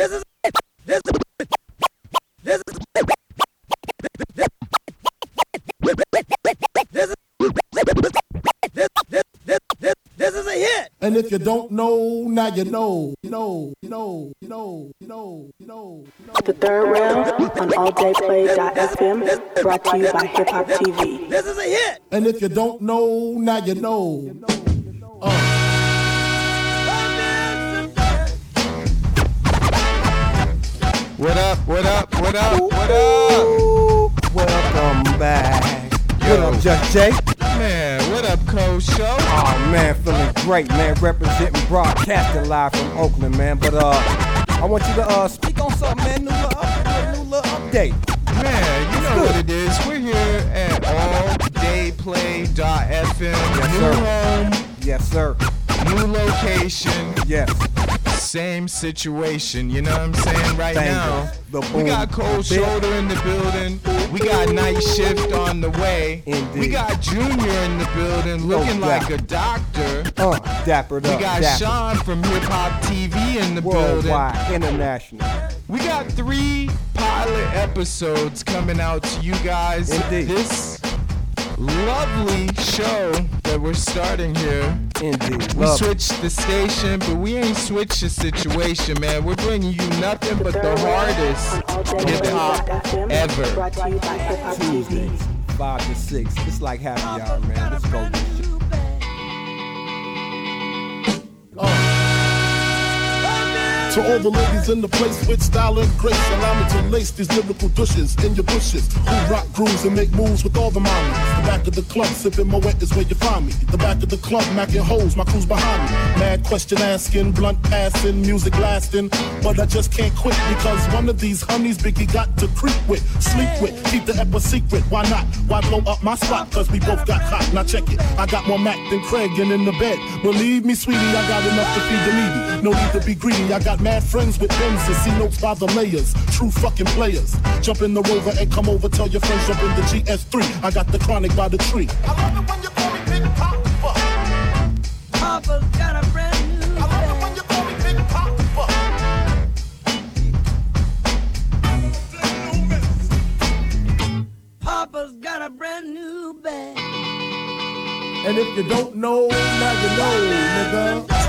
This is this is this is this is a hit. And if you don't know, now you know. You know, you know, you know, you know, you know. The third round on alldayplay.fm brought to you by Hip Hop TV. This is a hit. And if you don't know, now you know. What up? What up? What up? What up? Welcome back. Yo. What up, Just Jay? Man, what up, Cold Show? Oh man, feeling great, man. Representing broadcasting live from Oakland, man. But uh, I want you to uh speak on something, man. New little, up, new little update. Man, you know what it is. We're here at alldayplay.fm. Yes, new sir. home, Yes, sir. new location, Yes. Same situation. You know what I'm saying? Right now. We got Cold. Shoulder in the building. We got Night Shift on the way. Indeed. We got Junior in the building, looking yeah. like a doctor. Uh, dappered We up. got dapper. Sean from Hip Hop TV in the building. Worldwide, international. We got three pilot episodes coming out to you guys. Indeed. This lovely show we're starting here. Indeed. We Love it. switched the station, but we ain't switched the situation, man. We're bringing you nothing but the hardest hip hop ever. Brought to you by Hip Hop TV. Tuesdays, five to six. It's like happy hour, man. Let's go. this. To all the ladies in the place with style and grace, allow me to lace these lyrical douches in your bushes. Who rock grooves and make moves with all the mommies. The back of the club, sipping Moët is where you find me. The back of the club, macking hoes, my crew's behind me. Mad question asking, blunt passing, music lasting. But I just can't quit because one of these honeys Biggie got to creep with, sleep with, keep the ep a secret. Why not? Why blow up my spot? Cause we both got hot. Now check it. I got more Mac than Craig and in the bed. Believe me, sweetie, I got enough to feed the needy. No need to be greedy. I got mad friends with Benz and see notes by the layers. True fucking players. Jump in the rover and come over. Tell your friends jump in the GS3. I got the chronic by the tree. I love it when you call me Big Papa. Papa's got a brand new I love it when you call me Big Papa. Papa's got a brand new bag. And if you don't know, now you know, nigga.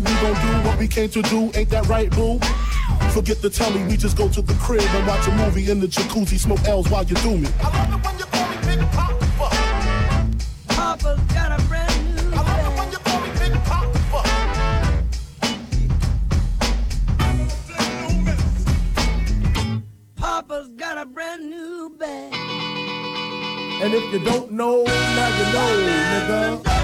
We gon' do what we came to do. Ain't that right, boo? Forget the telly, we just go to the crib and watch a movie in the jacuzzi. Smoke L's while you do me. I love it when you call me Big Papa. Papa's got a brand new. I love it when you call me Big Papa. Papa's got a brand new bag. And if you don't know, now you know, nigga.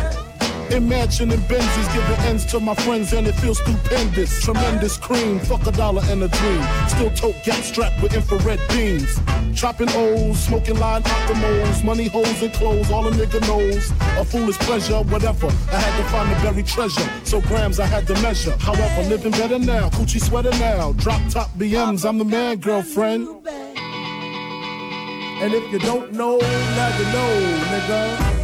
Imagining Benzes giving ends to my friends and it feels stupendous. Tremendous cream, fuck a dollar and a dream. Still tote gat strapped with infrared beams. Chopping O's, smoking line optimals, money holes and clothes, all a nigga knows. A foolish pleasure, whatever. I had to find the buried treasure, so grams I had to measure. However, living better now, coochie sweater now. Drop top BMs, I'm the man, girlfriend. And if you don't know, now you know, nigga.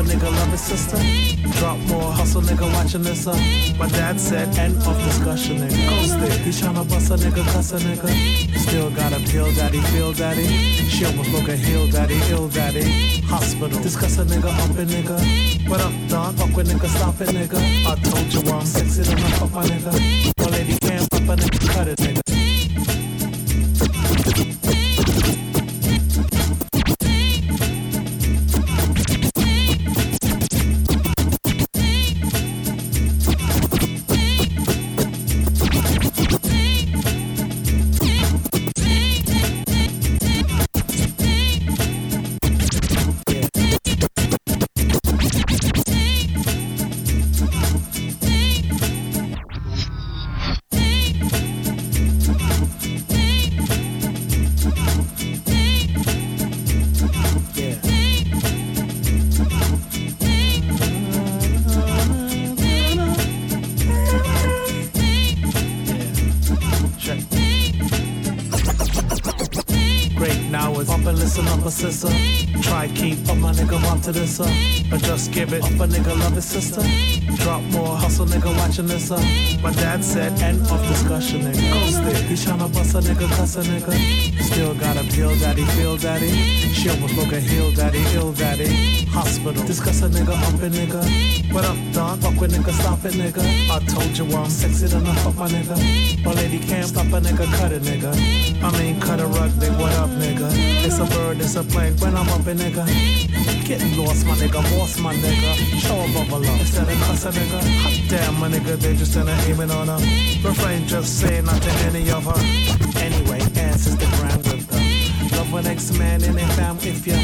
A nigga love his sister. Drop more hustle nigga watching this up. My dad said end of discussion nigga. It. He tryna bust a nigga, cuss a nigga. Still got him pill daddy, feel daddy. She almost broke a heel daddy, ill daddy. Hospital. Discuss a nigga up a nigga. What up, dog? Fuck with nigga, stop it, nigga. I told you I'm sexy than I fuck my nigga. My lady can't fuck a nigga, cut it, nigga. Nigga to this uh, up. But just give it up a nigga love his sister. Drop more hustle nigga watching this up. My dad said end of discussion nigga. Ghosted. He tryna bust a nigga, cuss a nigga. Still got a pill daddy, feel daddy. She almost broke a heel daddy, ill daddy. Hospital. Discuss a nigga up and nigga. What up, dog? Fuck with nigga, stop it nigga. I told you I'm sexy than I fuck my nigga. My lady can't stop a nigga, cut it nigga. I mean cut a rug, big what up nigga. It's a bird, it's a plane. When I'm up a nigga. Getting lost, my nigga, boss, my nigga. Show a bubble up instead of cuss a nigga. Damn, my nigga, they just in a aiming on her. Refrain just say not to any of her. Anyway, answers the grand with them. Love an ex-man in a fam if you.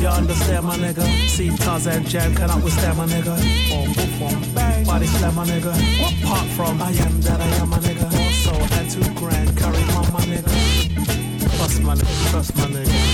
You understand my nigga? See Tarzan Jam cannot withstand my nigga. Oh, boom, boom, bang. Body slam my nigga. What part from I am that I am my nigga. Also, and two grand, carry on my nigga. Trust my nigga, trust my nigga.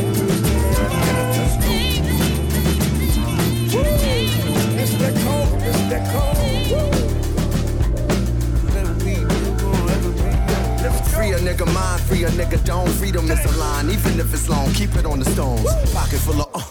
free a nigga don't. Freedom is a line, even if it's long. Keep it on the stones. Pocket full of uh,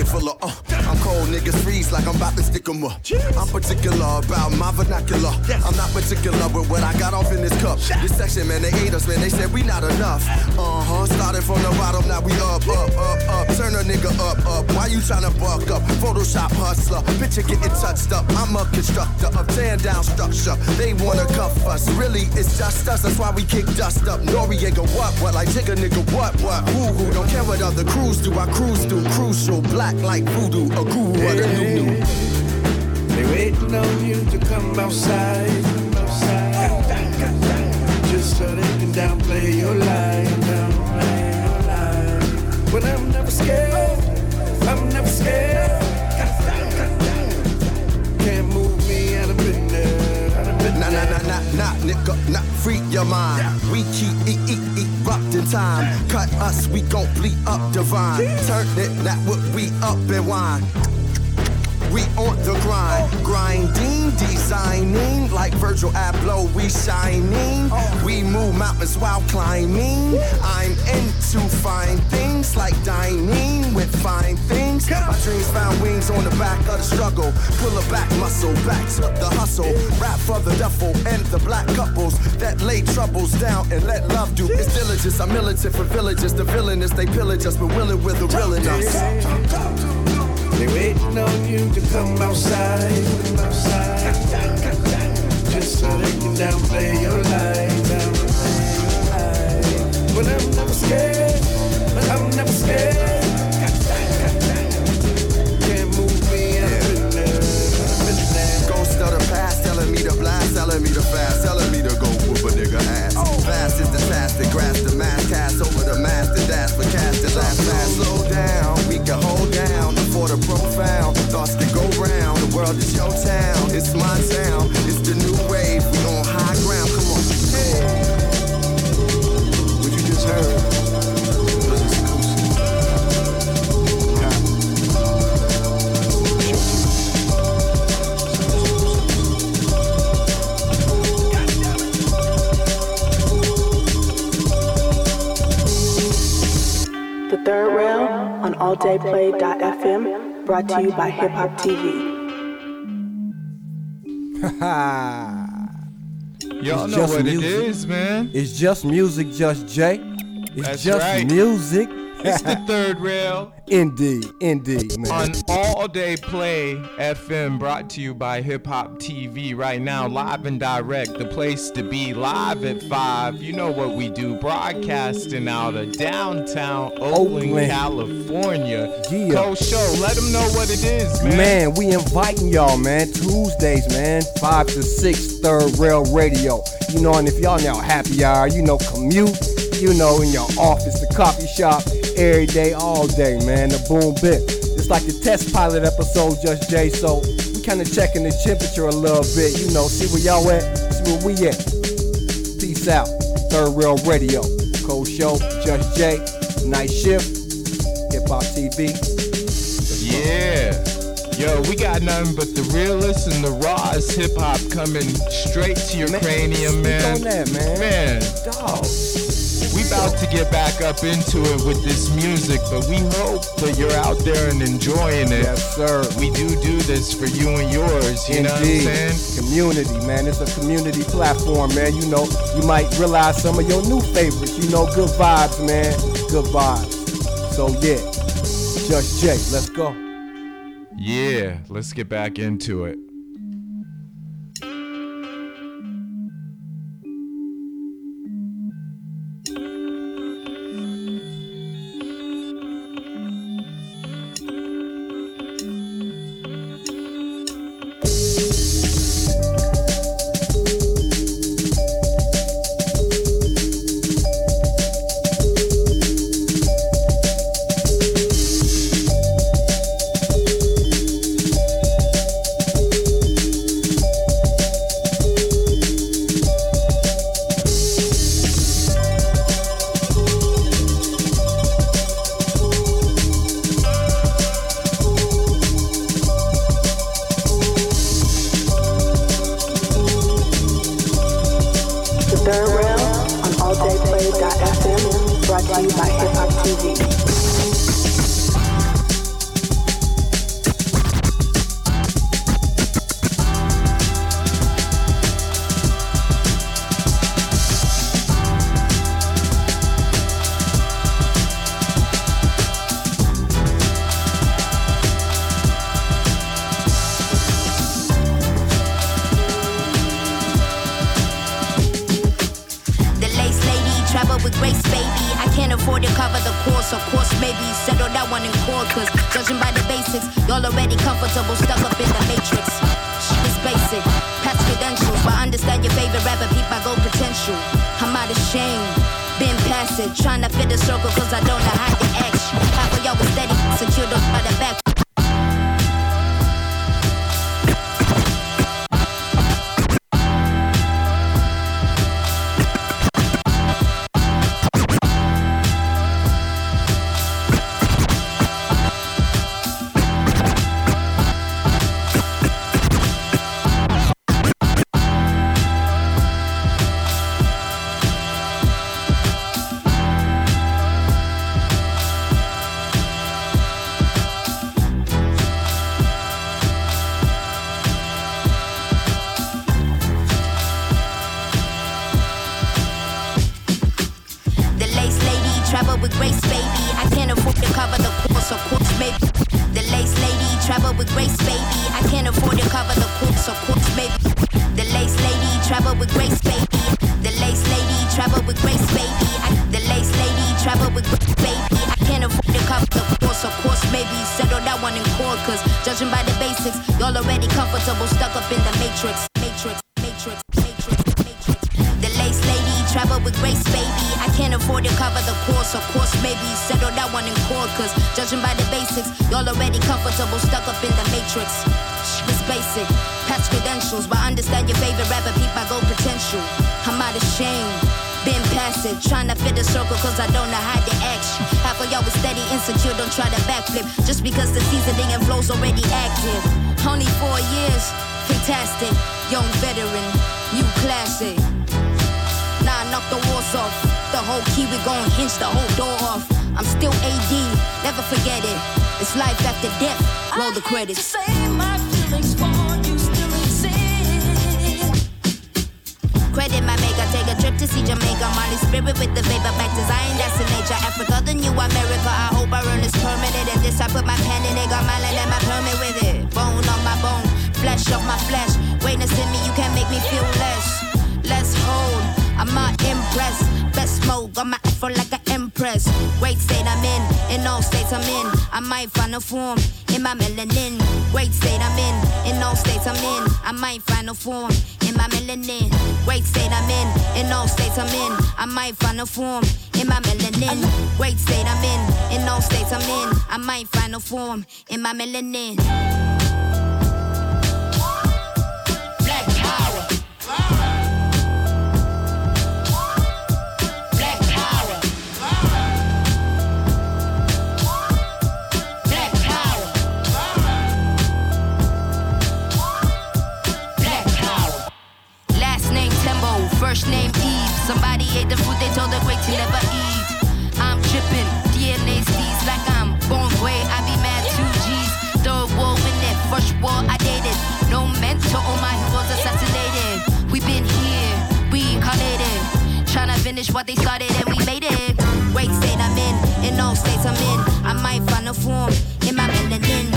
rocket full of uh. I'm cold, niggas freeze like I'm about to stick 'em up. I'm particular about my vernacular. I'm not particular with what I got off in this cup. This section, man, they ate us, man. They said we not enough. Uh huh. Started from the bottom, now we up, up, up, up. Turn a nigga up, up. Why you tryna buck up? Photoshop hustler, picture getting touched up. I'm a constructor of tearing down structure. They wanna cuff us, really it's just us. That's why we kick dust up. Noriega, what, what? Like take a nigga, what, what? Who, who? Don't care what other crews do. I cruise through crucial, black like voodoo, a guru of the new new. They waiting on you to come outside. Just so they can downplay your life. Downplay your life. But I'm never scared. I'm never scared. Nah, nah, nah, nah, nah, nigga, nah, free your mind. We keep eat, eat, erupting time. Cut us, we gon' bleed up divine. Turn it, that what we up and wine. We on the grind, grinding, designing like Virgil Abloh. We shining, we move mountains while climbing. I'm into fine things like dining with fine things. My dreams found wings on the back of the struggle. Pull a back muscle, back to the hustle. Rap for the duffel and the black couples that lay troubles down and let love do. It's diligence, I'm militant for villages. The villainous, they pillage us, but willing with the real us. They waiting on you to come outside. outside. Just so they can downplay your life. But I'm never scared. Brought to you by Hip Hop TV. Y'all It's know just what music. it is, man. It's just music, just Jay. It's That's just right. music. It's the third rail indeed, indeed, man. on All Day Play FM, brought to you by Hip Hop TV. Right now, live and direct, the place to be. Live at five. You know what we do? Broadcasting out of downtown Oakland, Oakland. California. Yeah. Go show. Let them know what it is, man. Man, we inviting y'all, man. Tuesdays, man. 5 to 6, Third Rail Radio. You know, and if y'all now happy hour, you know, commute, you know, in your office, the coffee shop, every day, all day, man. The boom bit. Like the test pilot episode, Just Jay. So we kind of checking the temperature a little bit, you know, see where y'all at, see where we at. Peace out. Third Rail Radio. Cold Show, Just Jay, Night Shift, Hip Hop TV. Yeah. Yo, we got nothing but the realest and the rawest hip hop coming straight to your Man, cranium, man. that, man. Man, Dog. About to get back up into it with this music, but we hope that you're out there and enjoying it. Yes, sir. We do do this for you and yours, you know what I'm Indeed. saying? Community, man. It's a community platform, man. You know, you might realize some of your new favorites. You know, good vibes, man. Good vibes. So yeah, Just Jay, let's go. Yeah, let's get back into it. Past credentials, but understand your favorite rapper, peep my gold potential. I'm out of shame, been past it, trying to fit the circle, cause I don't know how to act. Half of y'all was steady, secured up by the back. to death. Roll the credits. Credit my maker, take a trip to see Jamaica. Molly spirit with the vapor, back design, that's the nature. Africa, the new America. I hope I run this permanent. And this, I put my pen in it, got my land and my permit with it. Bone on my bone, flesh off my flesh. Witness in me, you can't make me feel less. Let's hold. I'm not impressed. Best smoke on my afro like an empress. Great state I'm in, in all states I'm in. I might find a form in my melanin. Great state I'm in, in all states I'm in. I might find a form in my melanin. Great state I'm in, in all states I'm in. I might find a form in my melanin. Great state I'm in, in all states I'm in. I might find a form in my melanin. First name Eve. Somebody ate the food they told the great to never eat. I'm tripping, DNA sees like I'm born way. I be mad two G's. Third war in it, first war I dated. No mentor, all my heroes assassinated. We been here, we reincarnated. Tryna finish what they started and we made it. Great state I'm in, in all states I'm in. I might find a form in my melanin.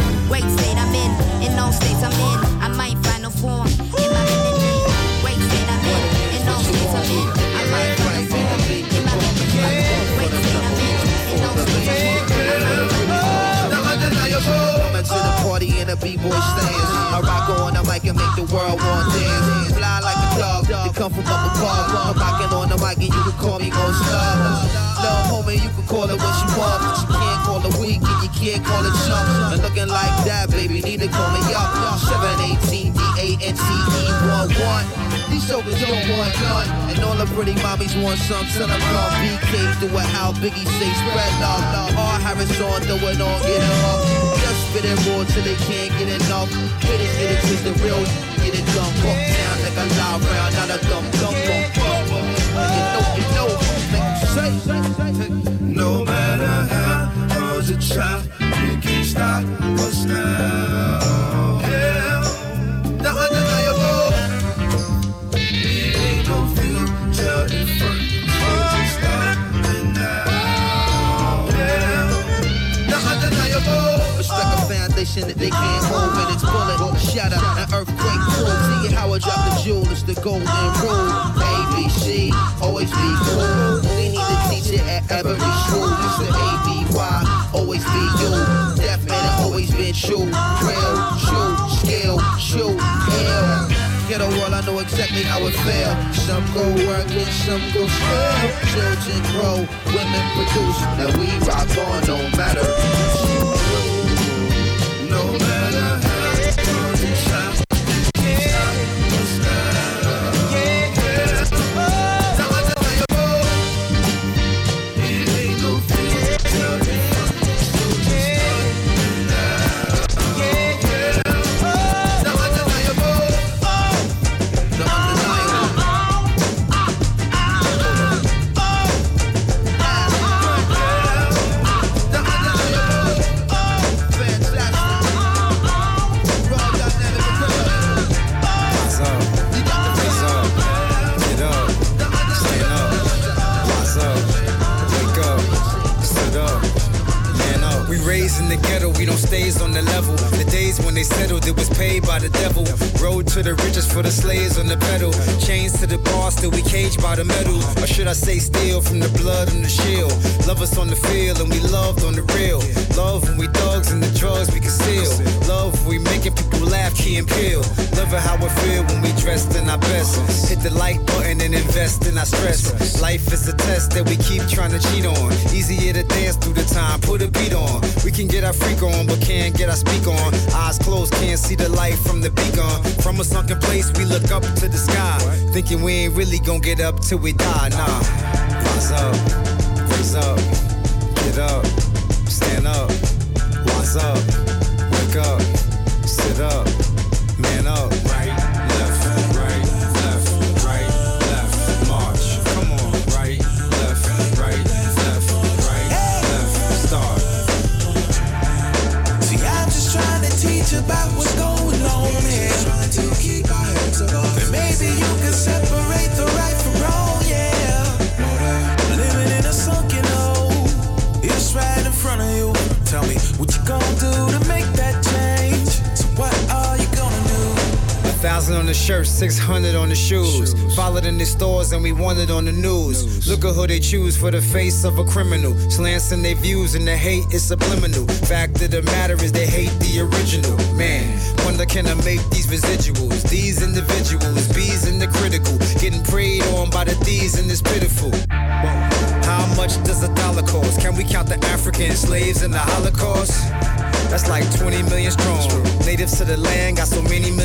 B-boy stance. I rock on the mic and make the world want dance. Fly like a dog, you come from up above. I'm rocking on the mic and you can call me most love. Love homie, you can call it what you want, but you can't call it weak and you can't call it chump. And looking like that, baby, need to call me up. 718 D-A-N-T-E 1-1. These jokers don't want none. And all the pretty mommies want some. Son of a BK, do it how Biggie say spread love. R. Harris on, throw it on, get it off. Just spit it raw till they can't get enough. It, get it, twist the real, get it done. Down like a loud round, not a dumb dumb. You know, you know. No matter how hard you try, you can't stop us now. Foundation that they can't hold when it's bullet. Shatter an earthquake cool. See how I drop the jewel, it's the golden rule. ABC, always be cool. We need to teach it at every school. It's the ABY, always be you. Deaf man, always been true. Real, true, skill, shoot, hell. Ghetto world, I know exactly how it feel. Some go work and some go steal. Children grow, women produce, and we rock on no matter. No stays on the level. The days when they settled, it was paid by the devil. Road to the riches for the slaves on the pedal. Chains to the bar, still we caged by the metal. Or should I say steal from the blood and the shield? Love us on the field and we loved on the real. Love when we thugs and the drugs we conceal. Love we making people laugh, Key and Peele. Love it how it feel when we dressed in our best. Hit the like button and invest in our stress. Life is a test that we keep trying to cheat on. Easier to dance through the time, put a beat on. We can get our freak on, but can't get our speak on. Eyes closed, can't see the light from the beacon. From a sunken place, we look up to the sky. Thinking we ain't really gonna get up till we die. Nah. Rise up, raise up, get up, stand up, rise up, wake up, sit up, man up. Right, left, right, left, right, left, march. Come on, right, left, right, left, right, left, start. See, I'm just trying to teach you about what's going Thousand on the shirt, 600 on the shoes. Followed in the stores and we wanted on the news. Look at who they choose for the face of a criminal. Slants in their views and the hate is subliminal. Fact of the matter is they hate the original. Man, wonder can I make these residuals? These individuals, bees in the critical. Getting preyed on by the thieves and it's pitiful. How much does a dollar cost? Can we count the African slaves in the Holocaust? That's like 20 million strong. Natives to the land got so many million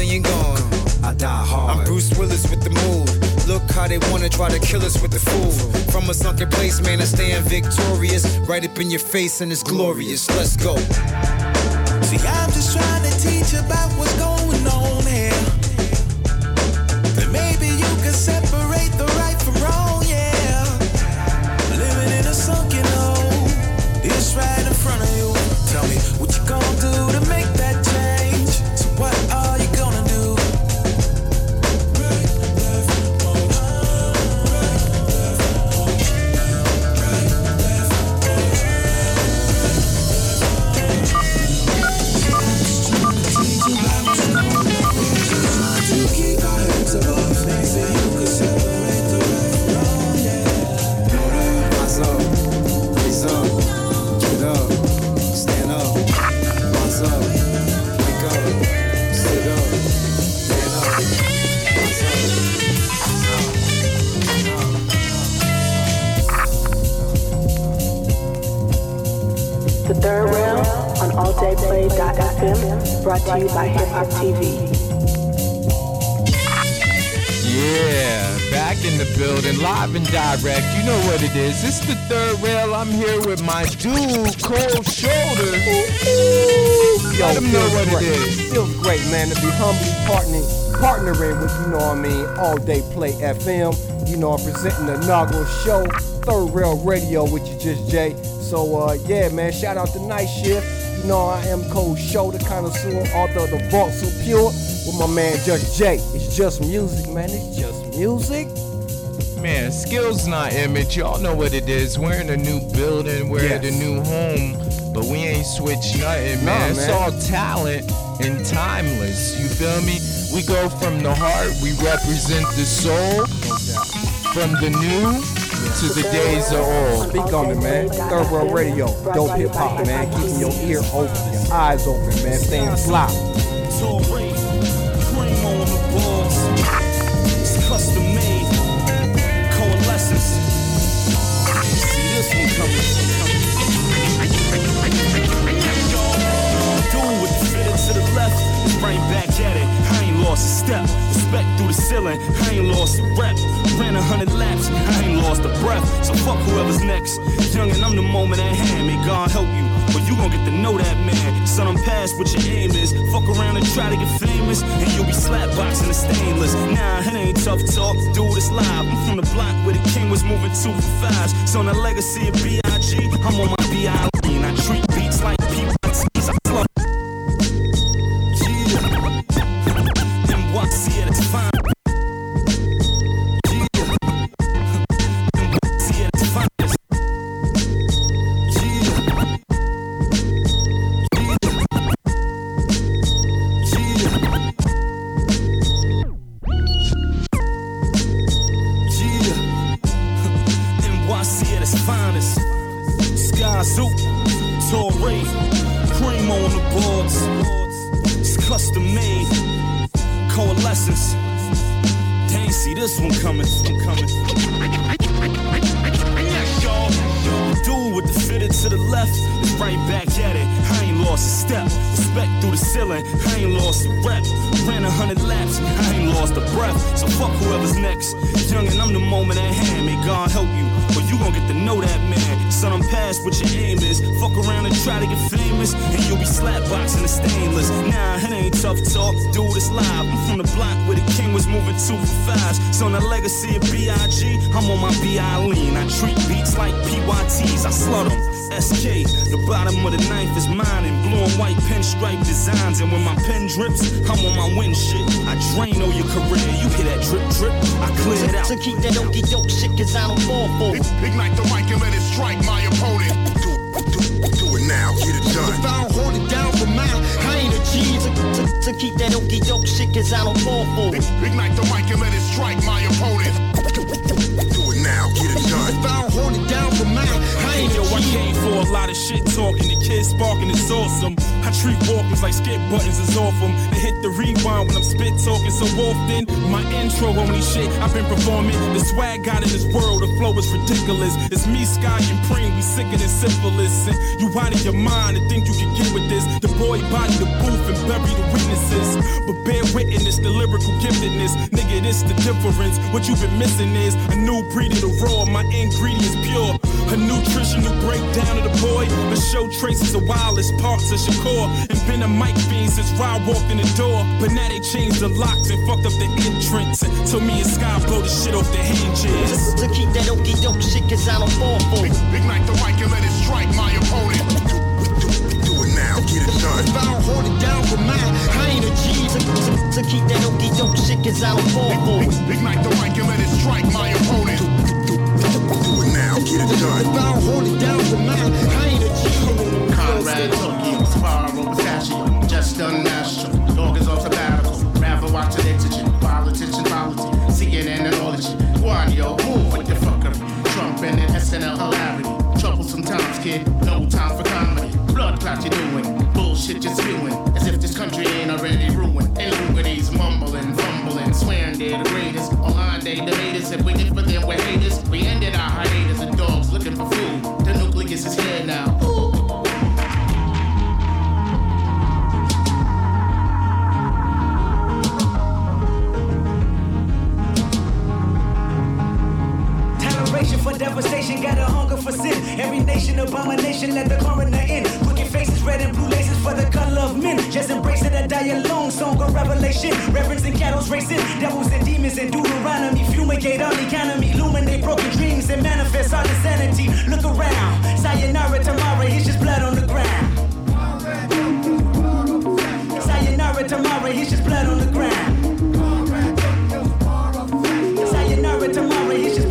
they wanna try to kill us with the fool. From a sunken place, man, I stand victorious. Right up in your face, and it's glorious. Let's go. See, I'm just trying to teach about what's going brought to you by Hip Hop TV. Yeah, back in the building, live and direct. You know what it is. It's the third rail. I'm here with my dude, Cold Shoulder. Yo, Let him know what great. it is. Feels great, man, to be humbly partnering, partnering with, you know what I mean, All Day Play FM. You know, I'm presenting the inaugural show, Third Rail Radio with you, Just Jay. So, uh, yeah, man, shout out to Night Shift. Know, I am Cold Shoulder, connoisseur, author of The Vault So Pure, with my man Just Jay. It's just music, man. It's just music. Man, skills not image. Y'all know what it is. We're in a new building. We're at a new home. But we ain't switched nothing, Nah, man. It's all talent and timeless. You feel me? We go from the heart. We represent the soul. From the new to the days of old. Speak on it, man. Third Rail Radio, dope hip hop, man. Keeping your ear open, your eyes open, man. Staying fly. Tory, cream on the boards. It's custom made. Coalescence. See this one coming. Dude with the fitted to the left is right back at it. Lost a step. Respect through the ceiling. I ain't lost a rep. Ran a hundred laps. I ain't lost a breath. So fuck whoever's next. Young and I'm the moment at hand. May God help you. But you gon' get to know that man. Son, I'm past what your aim is. Fuck around and try to get famous. And you'll be slapboxing the stainless. Nah, it ain't tough talk. Dude, it's live. I'm from the block where the king was moving two for fives. So on the legacy of B.I.G., I'm on my B.I. lean. I treat beats like P.Y.T's. Son, what your aim is. Fuck around and try to get famous. And you'll be slapboxing the stainless. Nah, it ain't tough talk. Dude, it's live. I'm from the block where the king was moving two for fives. So on the legacy of B.I.G., I'm on my B.I. lean. I treat beats like P.Y.T's. I slut 'em. SK, the bottom of the knife is mine in blue and white pinstripe designs. And when my pen drips, I'm on my win shit. I drain all your career. You hear that drip drip? I clear it out. So keep that okey doke shit, cause I don't fall for it. Ignite the mic and let it strike my opponent. Do, do, do it now, get it done. If I don't hold it down for mine, I ain't a G to, to, to keep that okey doke shit, cause I don't fall for it. Ignite the mic and let it strike my opponent. Do it now, get it done. If I don't hold it down for mine, I ain't Yo, no I G. came for a lot of shit talking. The kids sparking is awesome. I treat walkers like skip buttons is off off 'em. They hit the rewind when I'm spit talking so often. My intro only shit I've been performing. The swag got in this world, the flow is ridiculous. It's me, Sky, and Preem, we sicker than syphilis. And you out of your mind and think you can get with this. The boy body the booth and bury the witnesses. But bear witness the lyrical giftedness. Nigga, this the difference. What you've been missing is a new breed of the raw. My ingredients pure. A nutritional breakdown of the boy. A show traces of wildest parts of Shakur. And been a mic fiend since Rod walked in the door. But now they changed the locks and fucked up the entrance. And told me and Sky blow the shit off the hinges. To, to keep that okey doke shit, cause I don't fall for it. Ignite the mic and let it strike my opponent. Do it now, get it done. If I don't hold it down for mine, I ain't a G. To, to, to keep that okey doke shit, cause I don't fall for it. Ignite the mic and let it strike my opponent. Get it done. Don't hold it down for mine, I ain't a. Conrad Tokyo, Sparrow, Pistachio, just done national. Dog is off sabbatical. Rather watch an exigent. Politician, politics, CNN and all that shit. Guanyo, move with the fucker. Trump and an SNL hilarity. Troublesome times, kid. No time for comedy. Blood clot you doing. Bullshit you spewing. Every nation, abomination, let the coroner in. Crooked faces, red and blue laces for the color of men. Just embrace it, a die alone, song of revelation. Reverencing cattle's racing, devils and demons in Deuteronomy. Fumigate on economy, illuminate broken dreams and manifest all insanity. Look around, sayonara tomorrow, it's just blood on the ground. Sayonara tomorrow, it's just blood on the ground. Sayonara tomorrow, it's just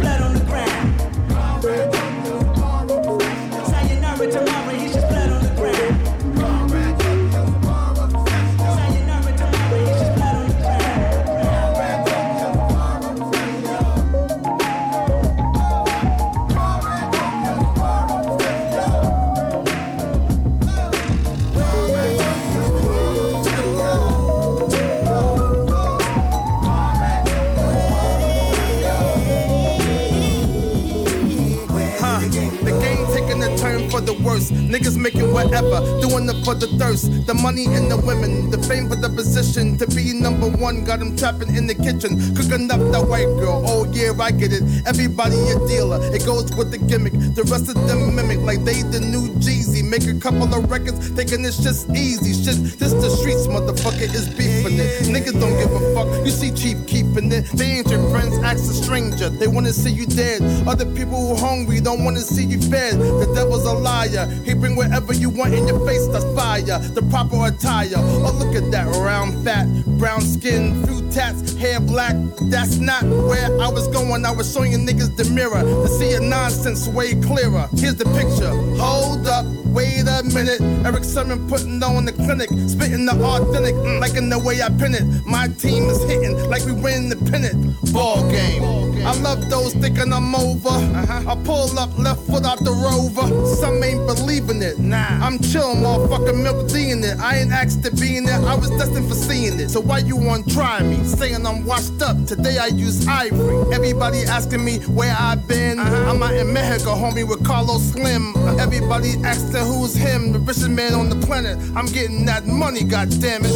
worse. Niggas making whatever, doing it for the thirst. The money and the women, the fame for the position. To be number one, got them trapping in the kitchen. Cooking up that white girl. Oh yeah, I get it. Everybody a dealer. It goes with the gimmick. The rest of them mimic like they the new Jeezy. Make a couple of records, thinking it's just easy. Shit, this the streets, motherfucker, is beefing it. Niggas don't give a fuck. You see cheap keeping it. They ain't your friends, ask a stranger. They wanna see you dead. Other people who hungry don't wanna see you fed. The devil's a liar. He bring whatever you want in your face, that's fire. The proper attire. Oh, look at that round fat, brown skin, few tats, hair black. That's not where I was going. I was showing you niggas the mirror to see your nonsense way clearer. Here's the picture. Hold up, wait a minute. Erick Sermon putting on the clinic, spitting the authentic, mm, like in the way I pin it. My team is hitting like we win the pennant. Ball game. I love those thinking I'm over. Uh-huh. I pull up left foot out the rover. Some ain't believing it. Nah, I'm chill, motherfucking Milk Dee in it. I ain't asked to be in it. I was destined for seeing it. So why you want try me? Saying I'm washed up. Today I use ivory. Everybody asking me where I been. Uh-huh. I'm out in Mexico, homie, with Carlos Slim. Everybody asking who's him, the richest man on the planet. I'm getting that money, goddammit.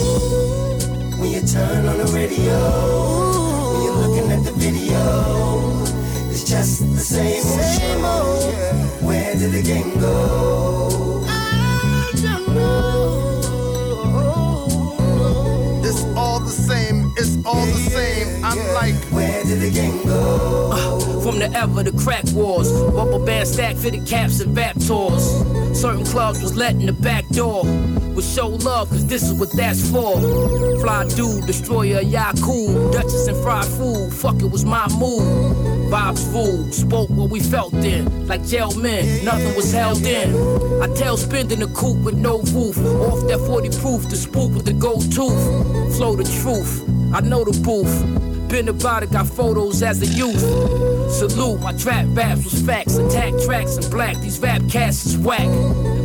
When you turn on the radio, the video, it's just the same old same old. Where did the game go? I don't know. It's all the same, it's all the same. I'm like, where did the game go? Uh, from the ever the crack wars, rubber band stack fitted caps and rap tours. Certain clubs was letting the back door. But show love, cause this is what that's for. Fly dude, destroyer, Yaku. Duchess and fried food, fuck it was my move. Vibes fool, spoke what we felt then. Like jail men, nothing was held in. I tell spinned in the coop with no roof. Off that 40 proof, the spook with the gold tooth. Flow the truth, I know the booth. Been about it, got photos as a youth. Salute, my trap raps was facts. Attack tracks in black, these rap cats is whack.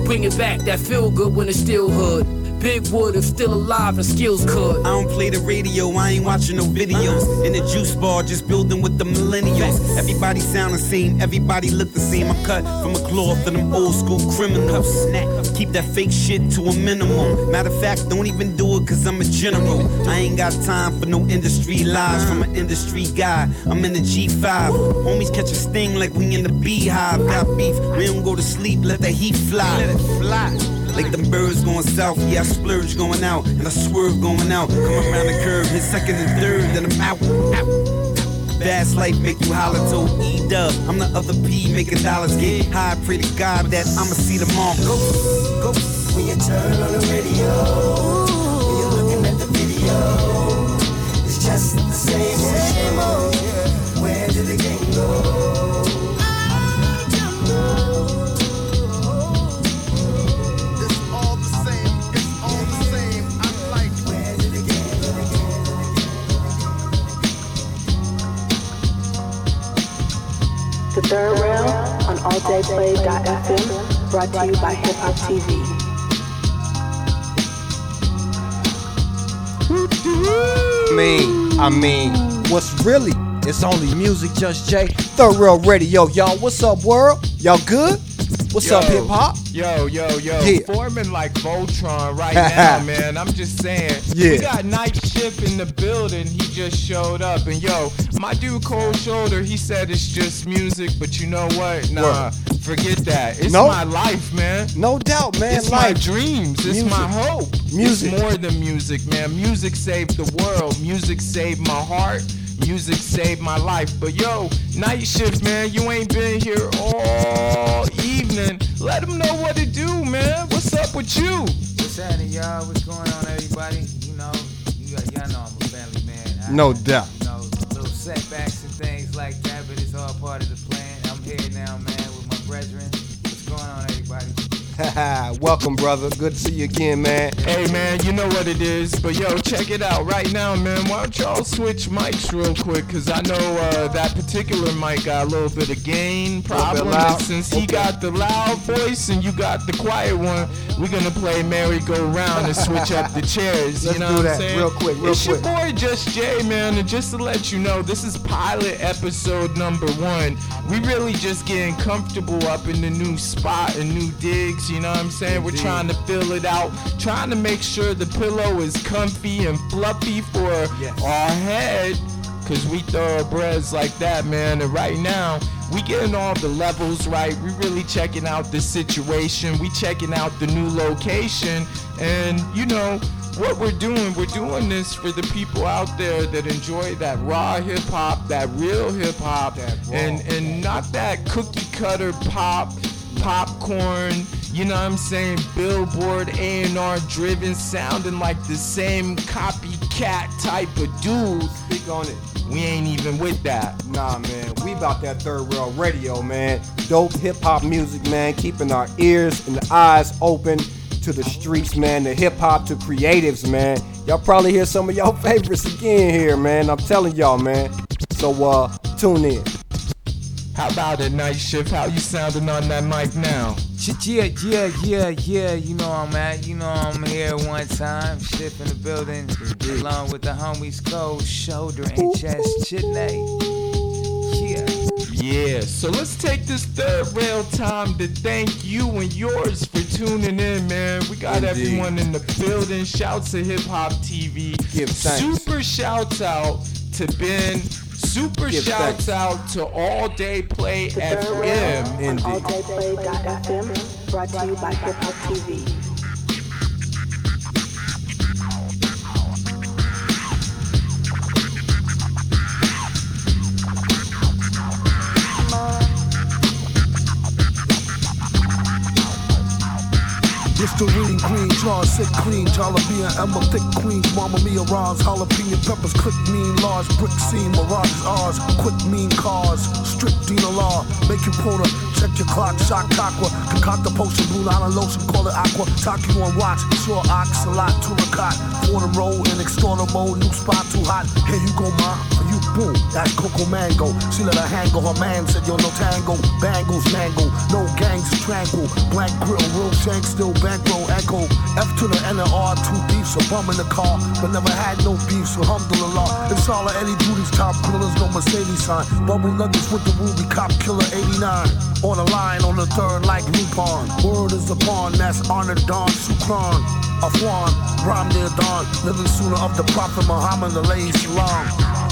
Bring it back, that feel good when it's still hood. Big Wood if still alive and skills could. I don't play the radio, I ain't watching no videos. In the juice bar, just building with the millennials. Everybody sound the same, everybody look the same. I'm cut from a cloth of them old school criminals. Keep that fake shit to a minimum. Matter of fact, don't even do it cause I'm a general. I ain't got time for no industry lies from an industry guy. I'm in the G5. Homies catch a sting like we in the beehive. Got beef, we don't go to sleep, let the heat fly. Let it fly. Like them birds going south, yeah, I splurge going out, and I swerve going out. Come around the curve, hit second and third, then I'm out. out. Fast life make you holler to E dub. I'm the other P making dollars get high. Pray to God that I'ma see them all. Go, go. When you turn on the radio, you're looking at the video, third rail on alldayplay.fm, brought to you by Hip Hop TV. Mean, I mean, what's really? It's only music, just Jay. Third Rail Radio, y'all. What's up, world? Y'all good? What's Yo, up, hip hop? Yo, yo, yo. Yeah. Forming like Voltron right now, man. I'm just saying. Yeah. We got Night Shift in the building. He just showed up. And yo, my dude Cold Shoulder, he said it's just music, but you know what? Nah, Word. forget that. It's Nope. my life, man. No doubt, man. It's my dreams. It's Music. my hope. Music. It's more than music, man. Music saved the world. Music saved my heart. Music saved my life. But yo, night shift, man, you ain't been here all. Let them know what to do, man. What's up with you? What's happening, y'all? What's going on, everybody? You know, you got, y'all know I'm a family man. I, No doubt. You know, little setbacks and things like that, but it's all part of the plan. I'm here now, man, with my brethren. What's going on, everybody? Welcome, brother. Good to see you again, man. Hey man, you know what it is, but yo, check it out right now, man. Why don't y'all switch mics real quick? Cause I know uh, that particular mic got a little bit of gain problem. And since he got the loud voice and you got the quiet one, we're gonna play merry go round and switch up the chairs. Let's you know do what that I'm saying? real quick, real it's quick. your boy Just Jay, man, and just to let you know, this is pilot episode number one. We really just getting comfortable up in the new spot and new digs. You know what I'm saying? Saying we're trying to fill it out, trying to make sure the pillow is comfy and fluffy for our head. Cause we thoroughbreds like that, man. And right now, we getting all the levels right. We really checking out the situation. We checking out the new location. And you know, what we're doing, we're doing this for the people out there that enjoy that raw hip hop, that real hip hop, and and not that cookie cutter pop, popcorn. You know what I'm saying? Billboard A&R driven, sounding like the same copycat type of dude. Speak on it. We ain't even with that. Nah, man. We about that third rail radio, man. Dope hip hop music, man. Keeping our ears and eyes open to the streets, man. The hip hop to creatives, man. Y'all probably hear some of y'all favorites again here, man. I'm telling y'all, man. So uh, tune in. How about a night shift? How you sounding on that mic now? Yeah, yeah, yeah, yeah. You know I'm at. You know I'm here one time. Shift in the building, along with the homies Cold Shoulder and Chest Chitney. Yeah. Yeah, so let's take this third rail time to thank you and yours for tuning in, man. We got Indeed. everyone in the building. Shouts to Hip Hop TV. Give thanks. Super shouts out to Ben. Super Give shouts thanks. out to All Day Play The third rail FM. on alldayplay.fm, brought to you by Hip Hop TV. Listerine green, John sick clean, Jalapeno, Emma thick queens, Mama Mia Ron's, jalapeno peppers, click mean, large brick scene, Mirage ours, quick mean cars, strict Dina law, make you pull porter, check your clock, shock aqua, concoct a potion, blue line lotion, call it aqua, talk you on watch, sure ox, a lot, turicot, water roll, in extorter mode, new spot too hot, here you go, ma, for you, boom, that's Coco Mango, she let her hang go, her man said, yo, no tango, bangles, mango, no gangs, tranquil, Black grill, real shank, still bankroll, echo, F to the N R, two beefs, a bum in the car, but never had no beef, so alhamdulillah, it's all of Eddie Duty's top grillers, no Mercedes sign, bubble nuggets with the ruby cop killer 89, on the line, on the third, like Lupon, word is upon, that's honor Don Sukran, Afwan, Ram near dawn, living sooner of the Prophet Muhammad, the alayhi salam.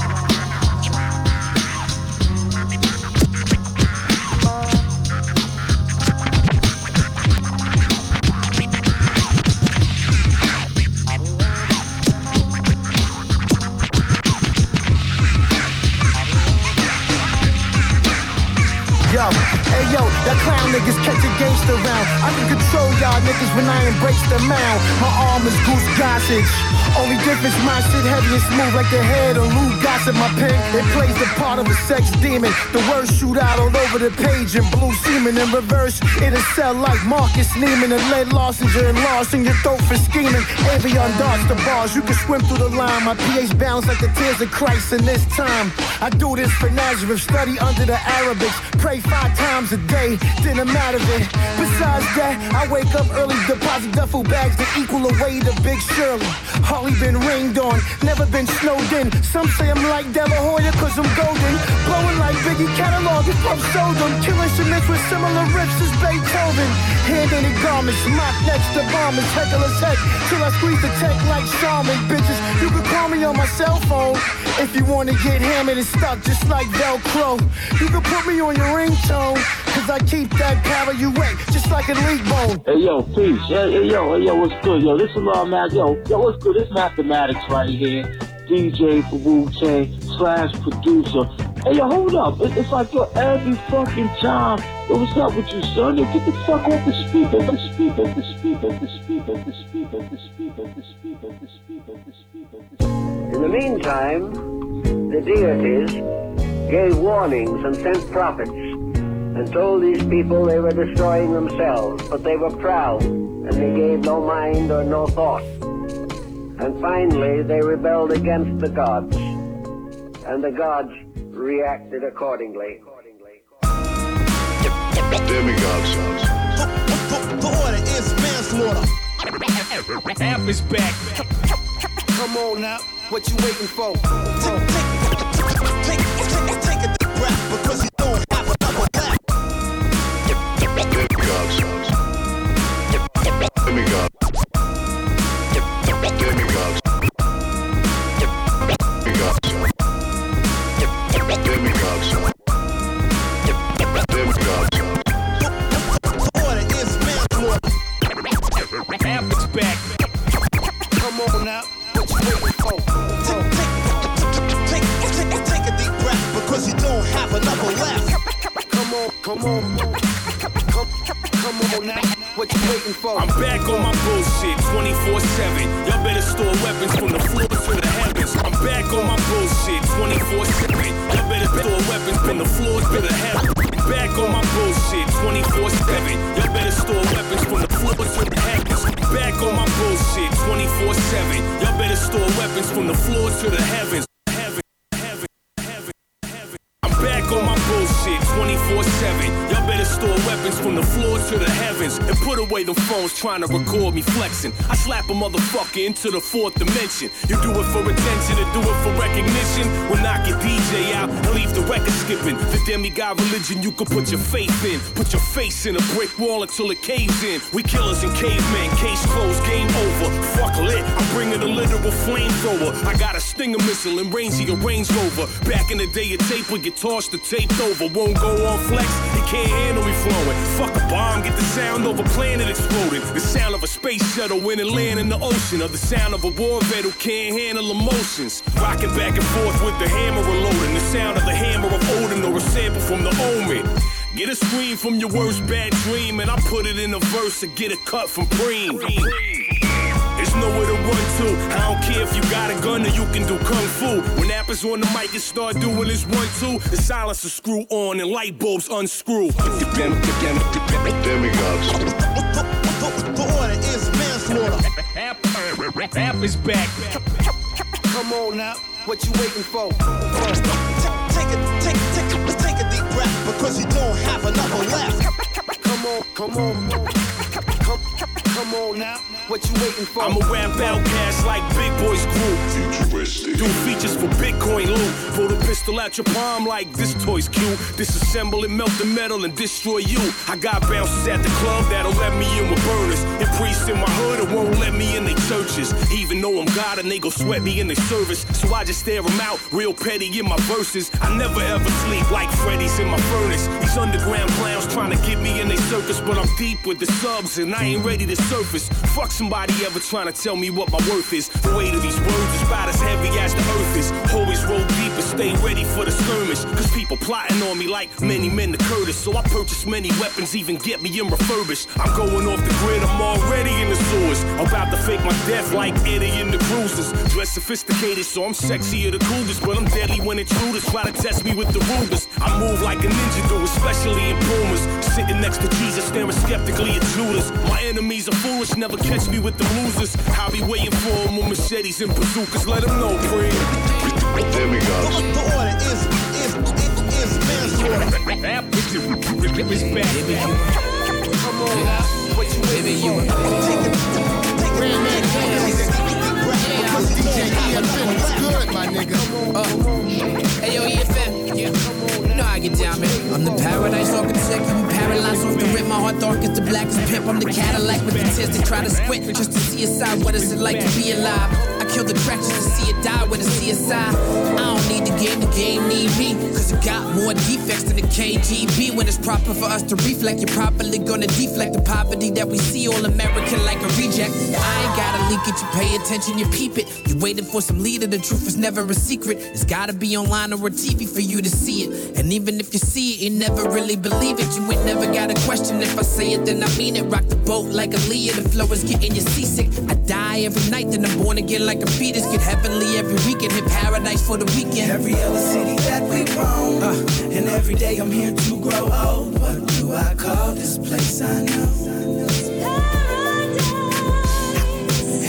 Gangster round. I can control y'all niggas when I embrace the mound. My arm is goose gossage. Only difference, my shit heavy and smooth like the head of Lou Gossett. My pen, it plays the part of a sex demon. The words shoot out all over the page in blue semen in reverse. It'll sell like Marcus Neiman and lead Larsinger and lost in your throat for scheming. Avion darts the bars, you can swim through the line. My pH bounce like the tears of Christ in this time. I do this for Nazareth, study under the Arabics, pray five times a day, didn't matter it. Besides that, I wake up early, deposit duffel bags to equal the weight of Big Shirley. Hardly been rained on, never been snowed in. Some say I'm like De La Hoya cause I'm golden. Blowing like Biggie catalog and Pump sold them. Killing instruments with similar riffs as Beethoven. Hand in the garments, mock next to bombers, heckler's heck. Till I squeeze the tech like shaman, bitches. You can call me on my cell phone. If you wanna get hammered and stuck just like Velcro. You can put me on your ringtone. Cause I keep that power you wet, just like a leak bone. Hey yo, peace. Hey, hey yo, hey yo, what's good? Yo, this is Allah Math. Yo, yo, what's good? This mathematics right here. DJ for Wu Tang slash producer. Hey yo, hold up. It, it's like yo, every fucking time. Yo, what's up with you, son? Yo, get the fuck off the speaker, the speaker, the speaker, the speaker, the speaker, the speaker, the speaker, the speaker, the speaker. In the meantime, the deities gave warnings and sent prophets and told these people they were destroying themselves, but they were proud and they gave no mind or no thought. And finally, they rebelled against the gods, and the gods reacted accordingly. Demigods. The order is manslaughter. Amp is back. Come on now, what you waiting for? Take, take, take, take a deep breath because into the fourth dimension. You do it for attention and do it for recognition. We'll knock your DJ out and leave the record skipping. The demigod religion you can put your faith in. Put your face in a brick wall until it caves in. We killers and cavemen, case closed, game over. Fuck lit, I'm bringing a literal flamethrower. I got a stinger missile and rangy a Range Rover. Back in the day, a tape would get tossed or taped over. Won't go on flex, can't handle me flowing. Fuck a bomb, get the sound of a planet exploding. The sound of a space shuttle when it land in the ocean. Or the sound of a war vet who can't handle emotions. Rocking back and forth with the hammer reloading. The sound of the hammer of Odin or a sample from the Omen. Get a scream from your worst bad dream, and I put it in a verse to get a cut from Preem. There's nowhere to run to. I don't care if you got a gun or you can do kung fu. When Apple's on the mic and start doing this one two, the silencer screw on and light bulbs unscrew. Demigods. The order is manslaughter. App, app is back. Come on now, what you waiting for? Take a, take, take, a- take a deep breath because you don't have another left. Come on, come on, come, come on now, what you waiting for? I'm a rap outcast like Big Boi's group. crew. Do features for Bitcoin loot. Pull the pistol out your palm like this toy's cute. Disassemble and melt the metal and destroy you. I got bouncers at the club that'll let me in with burners. And priests in my hood that won't let me in their churches. Even though I'm God and they go sweat me in their service. So I just stare them out, real petty in my verses. I never ever sleep like Freddy's in my furnace. These underground clowns trying to get me in their circus, but I'm deep with the subs and I ain't ready to surface. Fuck somebody ever trying to tell me what my worth is. The weight of these words is about as heavy as the earth is. Always roll deep stay ready for the skirmish. Cause people plotting on me like many men to Curtis. So I purchase many weapons, even get me in refurbished. I'm going off the grid, I'm already in the sewers. About to fake my death like Eddie in the cruisers. Dress sophisticated, so I'm sexier the coolest. But I'm deadly when intruders try to test me with the Rugers. I move like a ninja do, especially in Pumas. Sitting next to Jesus, staring skeptically at Judas. My enemies are foolish, never catch me with the losers. I'll be waiting for them with machetes and bazookas. Let them know, Preem. Demigods. The order is, is, is, is manslaughter. App is back. Come on now, what you waiting for? Good, my nigga. Hey yo, EFN. Yeah. You know I get down, man. I'm the paradise architect. I'm paralyzed off the rip. My heart dark as the blackest pimp. I'm the Cadillac with the tears that try to squint just to see a side. What is it like to be alive? I kill the track just to see it die with a CSI. I don't need the game, the game need me. Cause it got more defects than the KGB. When it's proper for us to reflect, you're properly gonna deflect the poverty that we see all American like a reject. I ain't gotta leak it, you pay attention, you peep it. You waiting for some leader, the truth is never a secret. It's gotta be online or a TV for you to see it. And even if you see it, you never really believe it. You ain't never got a question. If I say it, then I mean it. Rock the boat like a Leah, the flow is getting you seasick. I die every night, then I'm born again like a fetus. Get heavenly every weekend, hit paradise for the weekend. Every other city that we roam, uh. and every day I'm here to grow old. What do I call this place I know?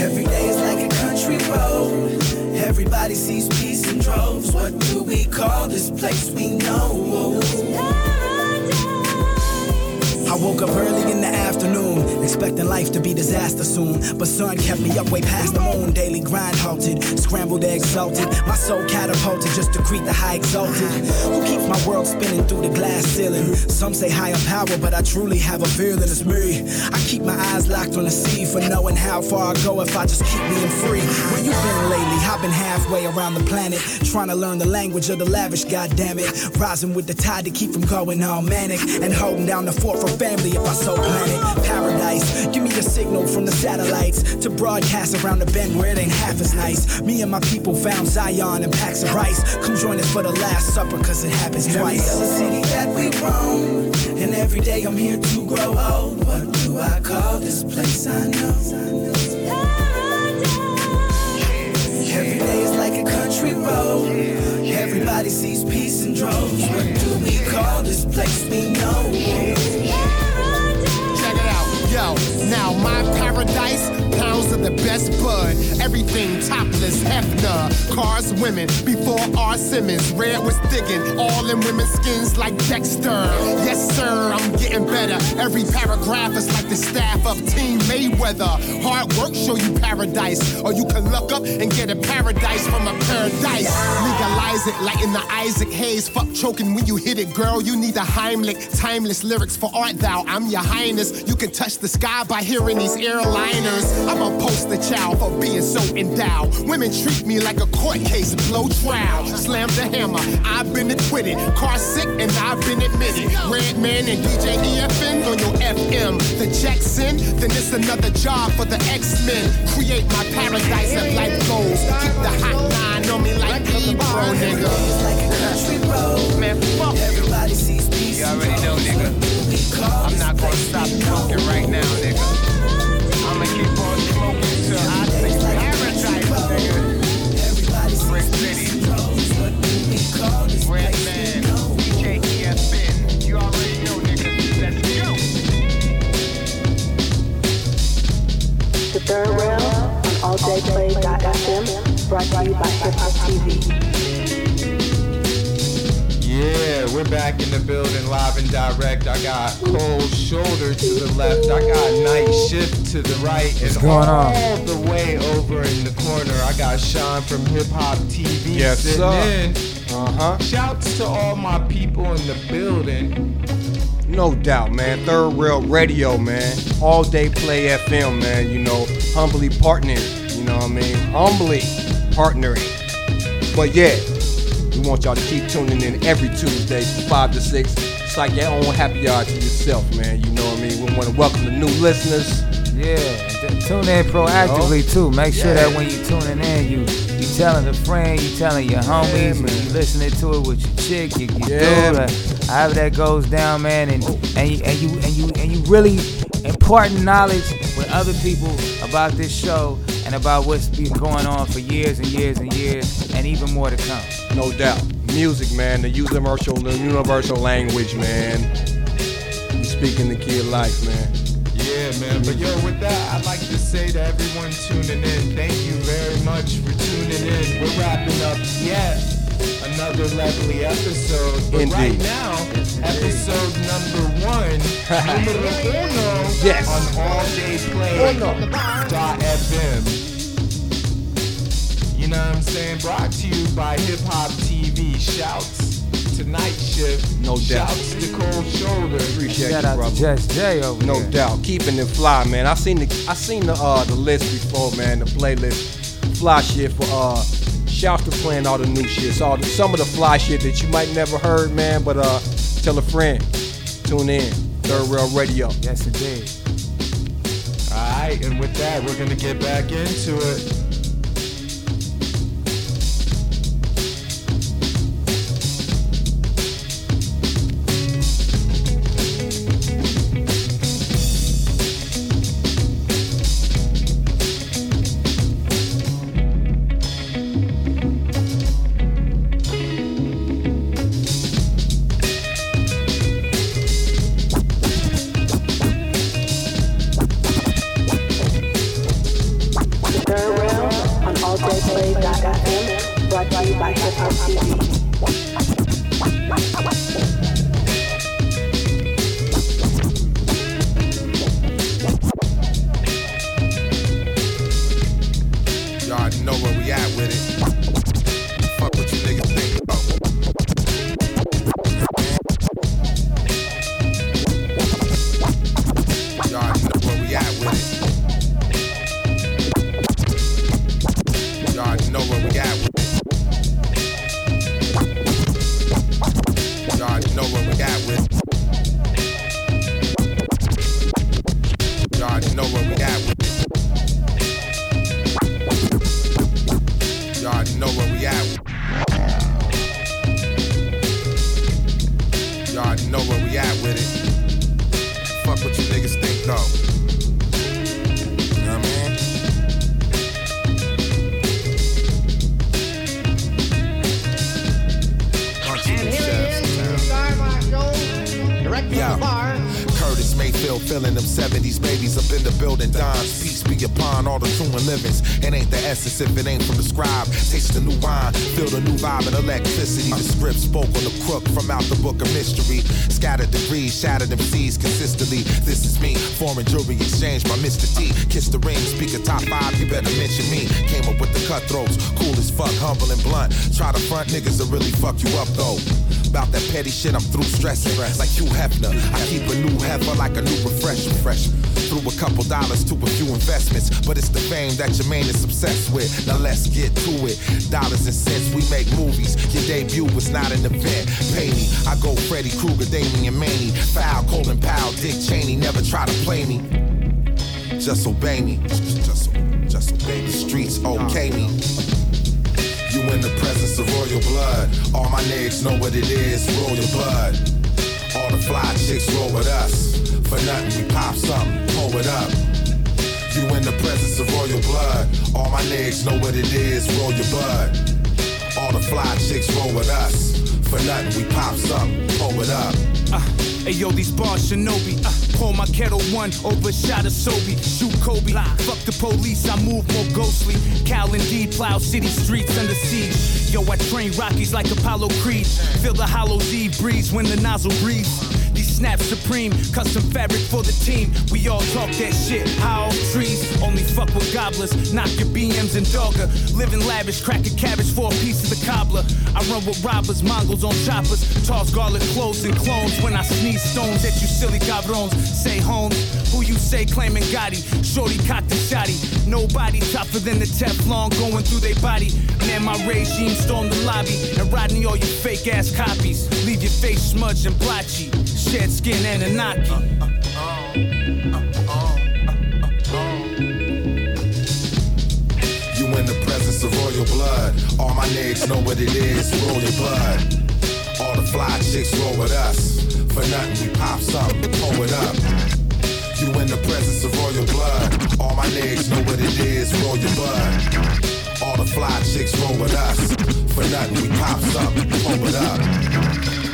Every day is like a country road. Everybody sees peace in droves. What do we call this place we know? I woke up early in the afternoon, expecting life to be disaster soon. But sun kept me up way past the moon. Daily grind halted, scrambled eggs salted. My soul catapulted just to greet the high exalted. Who keeps my world spinning through the glass ceiling? Some say higher power, but I truly have a feeling it's me. I keep my eyes locked on the sea for knowing how far I go if I just keep being free. Where you been lately? I've been halfway around the planet, trying to learn the language of the lavish. God damn it, rising with the tide to keep from going all manic and holding down the fort for family if I so plan it. Paradise, give me a signal from the satellites to broadcast around the bend where it ain't half as nice. Me and my people found Zion and packs of rice. Come join us for the last supper, cause it happens twice. Every other city that we roam, and every day I'm here to grow old. What do I call this place I know? Every day is like a country road. Everybody sees peace in droves. What do we call this place we know? Check it out, yo. Now my paradise, pounds of the best bud. Everything topless, Hefner. Cars, women, before R. Simmons. Red was digging, all in women's skins like Dexter. Yes, sir, I'm getting better. Every paragraph is like the staff of Team Mayweather. Hard work show you paradise, or you can look up and get a paradise from a paradise. Legalize it like in the Isaac Hayes. Fuck choking when you hit it, girl. You need a Heimlich. Timeless lyrics for art, thou. I'm your highness. You can touch the sky by hearing these airliners. I'm a poster child for being so endowed. Women treat me like a court case, blow trial. Slam the hammer, I've been acquitted. Car sick and I've been admitted. Red man and DJ EFN on your FM. The Jackson, then it's another job for the X-Men. Create my paradise if life goes. Keep the hot nine on me like Ebro, nigga. Like a country road. Man, fuck Everybody sees peace You already know, nigga. I'm not gonna stop talking right now, nigga. From Hip Hop TV Yes, sitting sir. in. Uh-huh. Shouts to all my people in the building. No doubt, man. Third Rail Radio, man. All day play FM, man. You know, humbly partnering. You know what I mean? Humbly partnering. But yeah, we want y'all to keep tuning in every Tuesday from 5 to 6. It's like your own happy hour to yourself, man. You know what I mean? We want to welcome the new listeners. Yeah, and tune in proactively oh. too. Make sure that when you tuning in, you you telling a friend, you telling your homies, you listening to it with your chick, you, you Yeah, dude, however that goes down, man, and oh. and you and you and you and you really imparting knowledge with other people about this show and about what's been going on for years and years and years, and even more to come. No doubt. Music, man. The universal, the universal language, man. We speaking the kid life, man. Yeah, man. But yo, with that, I'd like to say to everyone tuning in, thank you very much for tuning in. We're wrapping up yet another lovely episode. But right Indeed. now, episode number one, numero uno, Yes. on alldayplay.fm. You know what I'm saying? Brought to you by Hip Hop TV. Shouts to Night Shift. No doubt. Shouts to Cold Shoulder. Appreciate Shout you, out to brother. Just J over No there. doubt, keeping it fly, man. I seen the I seen the uh the list before, man. The playlist, fly shit for uh. Shouts to playing all the new shit. So all the, some of the fly shit that you might never heard, man. But uh, tell a friend. Tune in. Third Rail Radio. Yes, indeed. Alright, and with that, we're gonna get back into it. Essence if it ain't from the scribe. Taste the new wine, feel the new vibe and electricity. The script spoke on the crook from out the book of mystery. Scattered degrees, shattered them seas consistently. This is me, foreign jewelry exchange by Mr. T. Kiss the ring, speak a top five, you better mention me. Came up with the cutthroats, cool as fuck, humble and blunt. Try to front niggas to really fuck you up though. About that petty shit, I'm through stressing. Like Hugh Hefner, I keep a new heifer like a new refresher. Fresh. Threw a couple dollars to a few investments, but it's the fame that your Jermaine is obsessed with. Now let's get to it. Dollars and cents, we make movies. Your debut was not an event. Pay me. I go Freddy Krueger, Damian Maney. Foul, Colin Powell, Dick Cheney. Never try to play me. Just obey me. Just, just obey me. Streets okay me. You in the presence of royal blood. All my niggas know what it is, royal blood. Fly chicks roll with us. For nothing, we pop something, pull it up. You in the presence of royal blood. All my niggas know what it is, roll your bud. All the fly chicks roll with us. For nothing, we pop something, pull it up. Uh, hey yo, these bars shinobi. Uh, pour my Ketel One over shot of Sobe. Shoot Kobe. Fuck the police, I move more ghostly. Cal and D plow city streets under siege. Yo, I train Rockies like Apollo Creed. Feel the hollow Z breeze when the nozzle breathes. Snaps supreme, custom fabric for the team. We all talk that shit. How trees only fuck with gobblers. Knock your BMs and dogger. Living lavish, crack a cabbage for a piece of the cobbler. I run with robbers, Mongols on choppers. Toss garlic clothes and clones when I sneeze stones at you silly cabrons. Say homes, who you say claiming Gotti? Shorty cocked the shotty. Nobody tougher than the Teflon going through their body. Man, my regime storm the lobby and riding all your fake ass copies. Leave your face smudged and blotchy. Shed skin Anunnaki. You in the presence of royal blood. All my niggas know what it is, your blood. All the fly chicks roll with us. For nothing, we pop something, pull it up. You in the presence of royal blood. All my niggas know what it is, your blood. All the fly chicks roll with us. For nothing, we pop something, pull it up.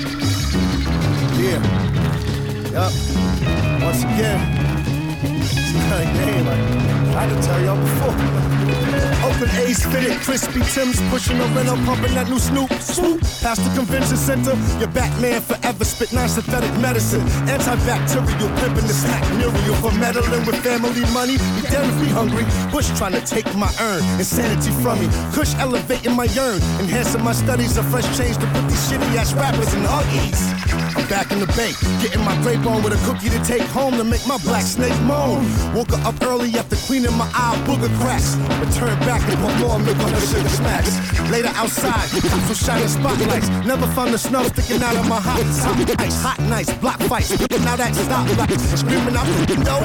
Yeah. Yup. Once again, a I tell y'all before. Open A's fitted, crispy Tim's pushing the rental, pumping that new Snoop. Swoop. Past the convention center, your Batman forever spit non-synthetic medicine. Antibacterial, pimping the snack muriel for meddling with family money. Be damn if we hungry. Bush trying to take my earn, insanity from me. Kush elevating my yearn, enhancing my studies of fresh change to put these shitty ass rappers in huggies. I'm back in the bank, getting my grape on with a cookie to take home to make my black snake moan. Woke up early after cleaning my eye booger cracks. Return back and put more milk on the sugar smacks. Later outside, so shining spotlights. Never found the snow sticking out of my hot hot nights. Hot nights, block fights, out that stoplight, screaming out the window.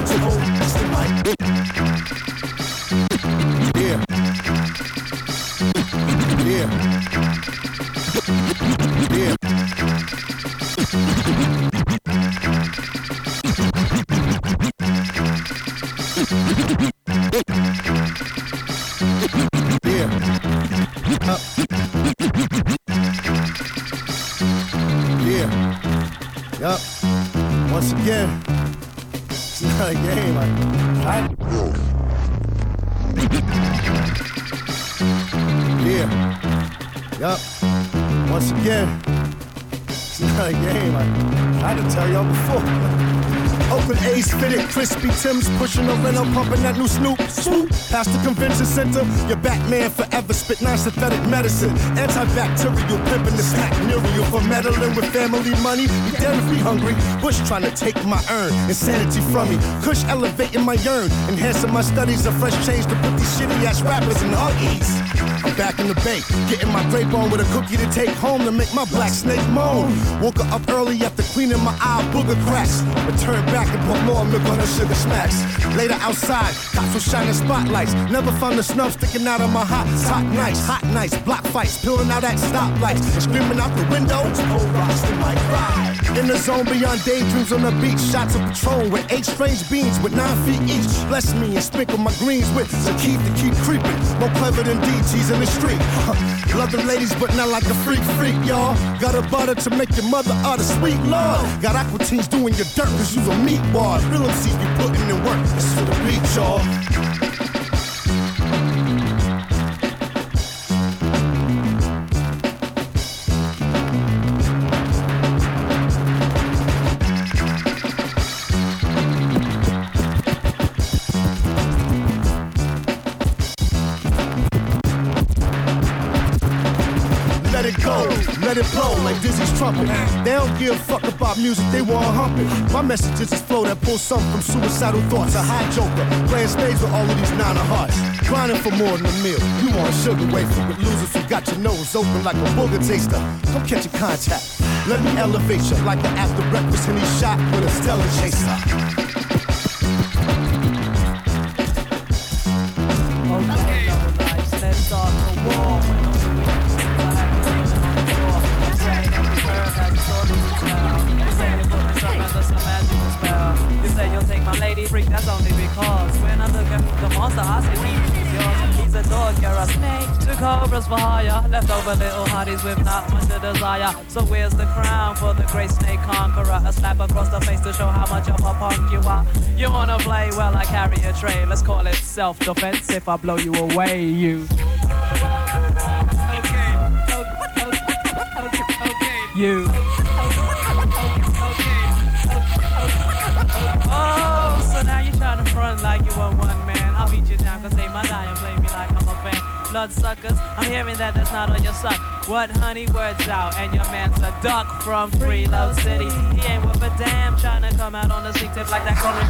Crispy Tim's pushing the rental, pumping that new Snoop. Swoop. Past the convention center, your Batman forever spit non-synthetic medicine. Antibacterial, pimping the snack muriel for meddling with family money. Be damn if we hungry. Bush trying to take my earn, insanity from me. Kush elevating my yearn, enhancing my studies of fresh change to put these shitty ass rappers in huggies. I'm back in the bank, getting my grape on with a cookie to take home to make my black snake moan. Woke up early after cleaning my eye booger cracks. Return back and put more milk on her sugar smacks. Later outside, cops were shining spotlights. Never found the snuff sticking out of my hot, hot nights. Hot nights, block fights, peeling out at stoplights. Screaming out the windows, oh, rocks the mic ride. In the zone beyond daydreams on the beach, shots of Patron with eight strange beans with nine feet each. Bless me and sprinkle my greens with keep to keep creeping. More clever than DGs in the street. Love the ladies, but not like a freak freak, y'all. Got a butter to make your mother utter sweet love. Got aqua teens doing your dirt, cause you a meatball. Real MCs be putting in work. It's for the beat, y'all. Like Dizzy's trumpet. They don't give a fuck about music, they want hump it. My message is flow that pulls something from suicidal thoughts. A high joker, playing spades with all of these nine of hearts. Grinding for more than a meal. You want sugar wafer with losers who got your nose open like a booger taster. Come catch a contact. Let me elevate you like the after breakfast and he shot with a stellar chaser. Freak, that's only because when I look at the monster, I see he's yours. He's a dog, you're a snake. Two cobras for hire. Leftover little hotties with not much desire. So where's the crown for the great snake conqueror? A slap across the face to show how much of a punk you are. You wanna play? Well, I carry a tray. Let's call it self-defense if I blow you away, you. You. They die and blame me like I'm a fan. Blood suckers, I'm hearing that that's not on your suck. What honey words out, and your man's a duck from Freeload City. He ain't worth a damn trying to come out on the sneak tip like that coming.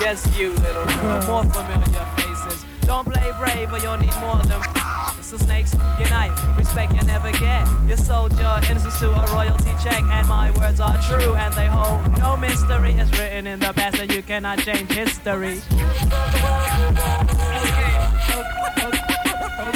Yes, you little girl, more familiar faces. Don't play brave or you'll need more of them. So snakes unite, respect you never get. Your soldier, innocence to a royalty check, and my words are true and they hold no mystery. It's written in the past and you cannot change history. So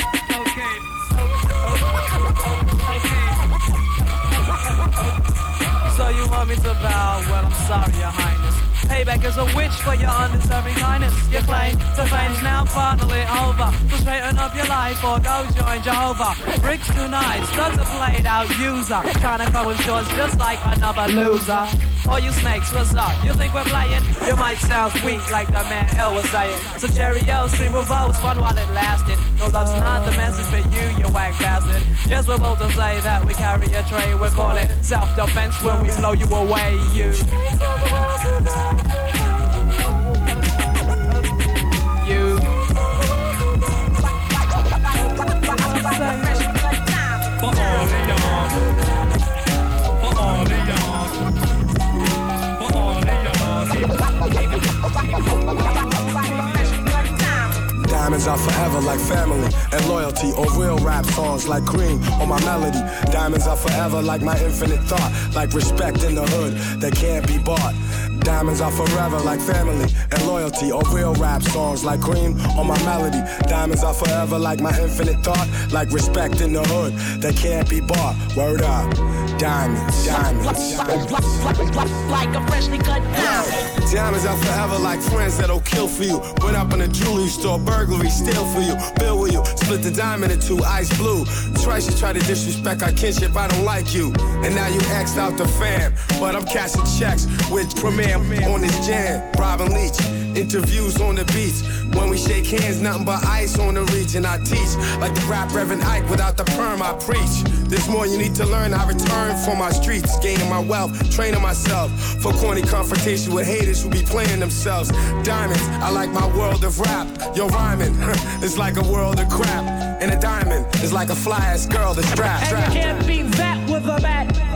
you want me to bow? Well, I'm sorry, Your Highness. Payback is a witch for your undeserving kindness. Your claim to fame's now finally over. So straighten up your life or go join Jehovah. Bricks tonight, studs a played out user. Trying to come with shorts just like another loser. All you snakes, what's up? You think we're playing? You might sound weak like the man L was saying. So cheerio, stream of votes, fun while it lasted. No, that's not the message for you, you whack bastard. Yes, we're both to say that we carry a tray. We're it self-defense when we blow you away, you. Diamonds are forever like family and loyalty or real rap songs like cream on my melody. Diamonds are forever like my infinite thought, like respect in the hood that can't be bought. Diamonds are forever like family and loyalty or real rap songs like cream on my melody. Diamonds are forever like my infinite thought, like respect in the hood that can't be bought. Word up. Diamonds, diamonds, diamonds. Like a freshly cut diamond. Diamonds are forever like friends that'll kill for you. Went up in a jewelry store, burglary, steal for you. Bill with you, split the diamond in two, ice blue. Twice you try to disrespect our kinship, I don't like you. And now you axed out the fam. But I'm cashing checks with Premier on this jam. Robin Leach, interviews on the beach. When we shake hands, nothing but ice on the reach. And I teach like the rap Reverend Ike without the perm, I preach. There's more you need to learn. I return for my streets, gaining my wealth, training myself for corny confrontation with haters who be playing themselves. Diamonds, I like my world of rap. Yo, rhyming, it's like a world of crap. And a diamond is like a fly ass girl that's strapped. And you can't beat that with a bat.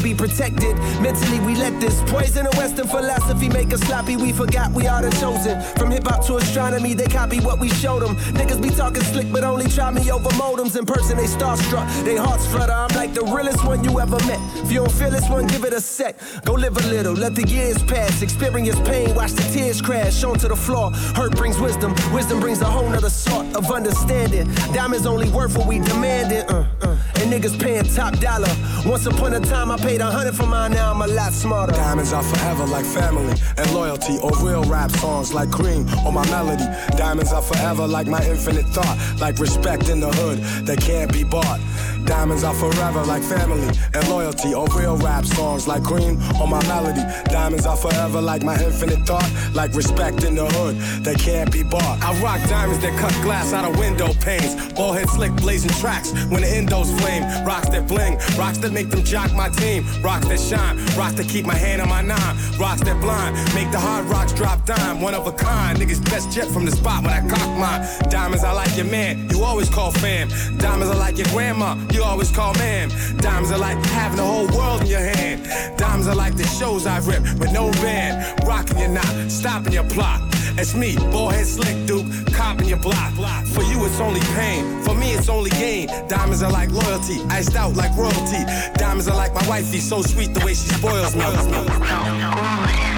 be protected. Mentally, we let this poison of Western philosophy make us sloppy. We forgot we are the chosen. From hip hop to astronomy, they copy what we showed them. Niggas be talking slick, but only try me over modems. In person, they starstruck, they hearts flutter. I'm like the realest one you ever met. If you don't feel this one, give it a sec. Go live a little, let the years pass. Experience pain, watch the tears crash onto the floor. Hurt brings wisdom, wisdom brings a whole nother sort of understanding. Diamonds only worth what we demanding. Uh, uh. And niggas paying top dollar. Once upon a time, I paid a hundred for mine, now I'm a lot smarter. Diamonds are forever like family and loyalty or real rap songs like cream on my melody. Diamonds are forever like my infinite thought, like respect in the hood that can't be bought. Diamonds are forever like family and loyalty. Or real rap songs like cream on my melody. Diamonds are forever like my infinite thought. Like respect in the hood that can't be bought. I rock diamonds that cut glass out of window panes. Ball head slick blazing tracks when the endos flame. Rocks that bling, rocks that make them jock my team. Rocks that shine, rocks that keep my hand on my nine. Rocks that blind, make the hard rocks drop dime. One of a kind, niggas best jet from the spot when I cock mine. Diamonds, I like your man, you always call fam. Diamonds are like your grandma, you always call ma'am. Diamonds are like having the whole world in your hand. Diamonds are like the shows I rip with no band. Rocking your knot, stopping your plot. It's me, ballhead slick duke, copping your block. For you, it's only pain. For me, it's only gain. Diamonds are like loyalty, iced out like royalty. Diamonds are like my wifey, so sweet the way she spoils me.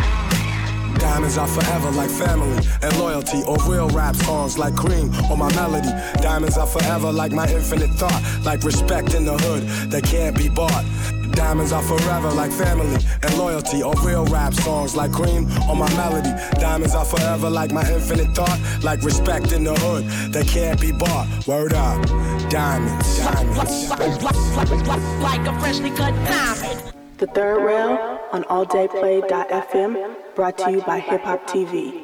Diamonds are forever like family and loyalty, or real rap songs like cream or my melody. Diamonds are forever like my infinite thought, like respect in the hood that can't be bought. Diamonds are forever like family and loyalty, or real rap songs like cream or my melody. Diamonds are forever like my infinite thought, like respect in the hood that can't be bought. Word up, diamonds, diamonds. Like a freshly cut diamond. The third rail on alldayplay.fm, brought to you by Hip Hop TV.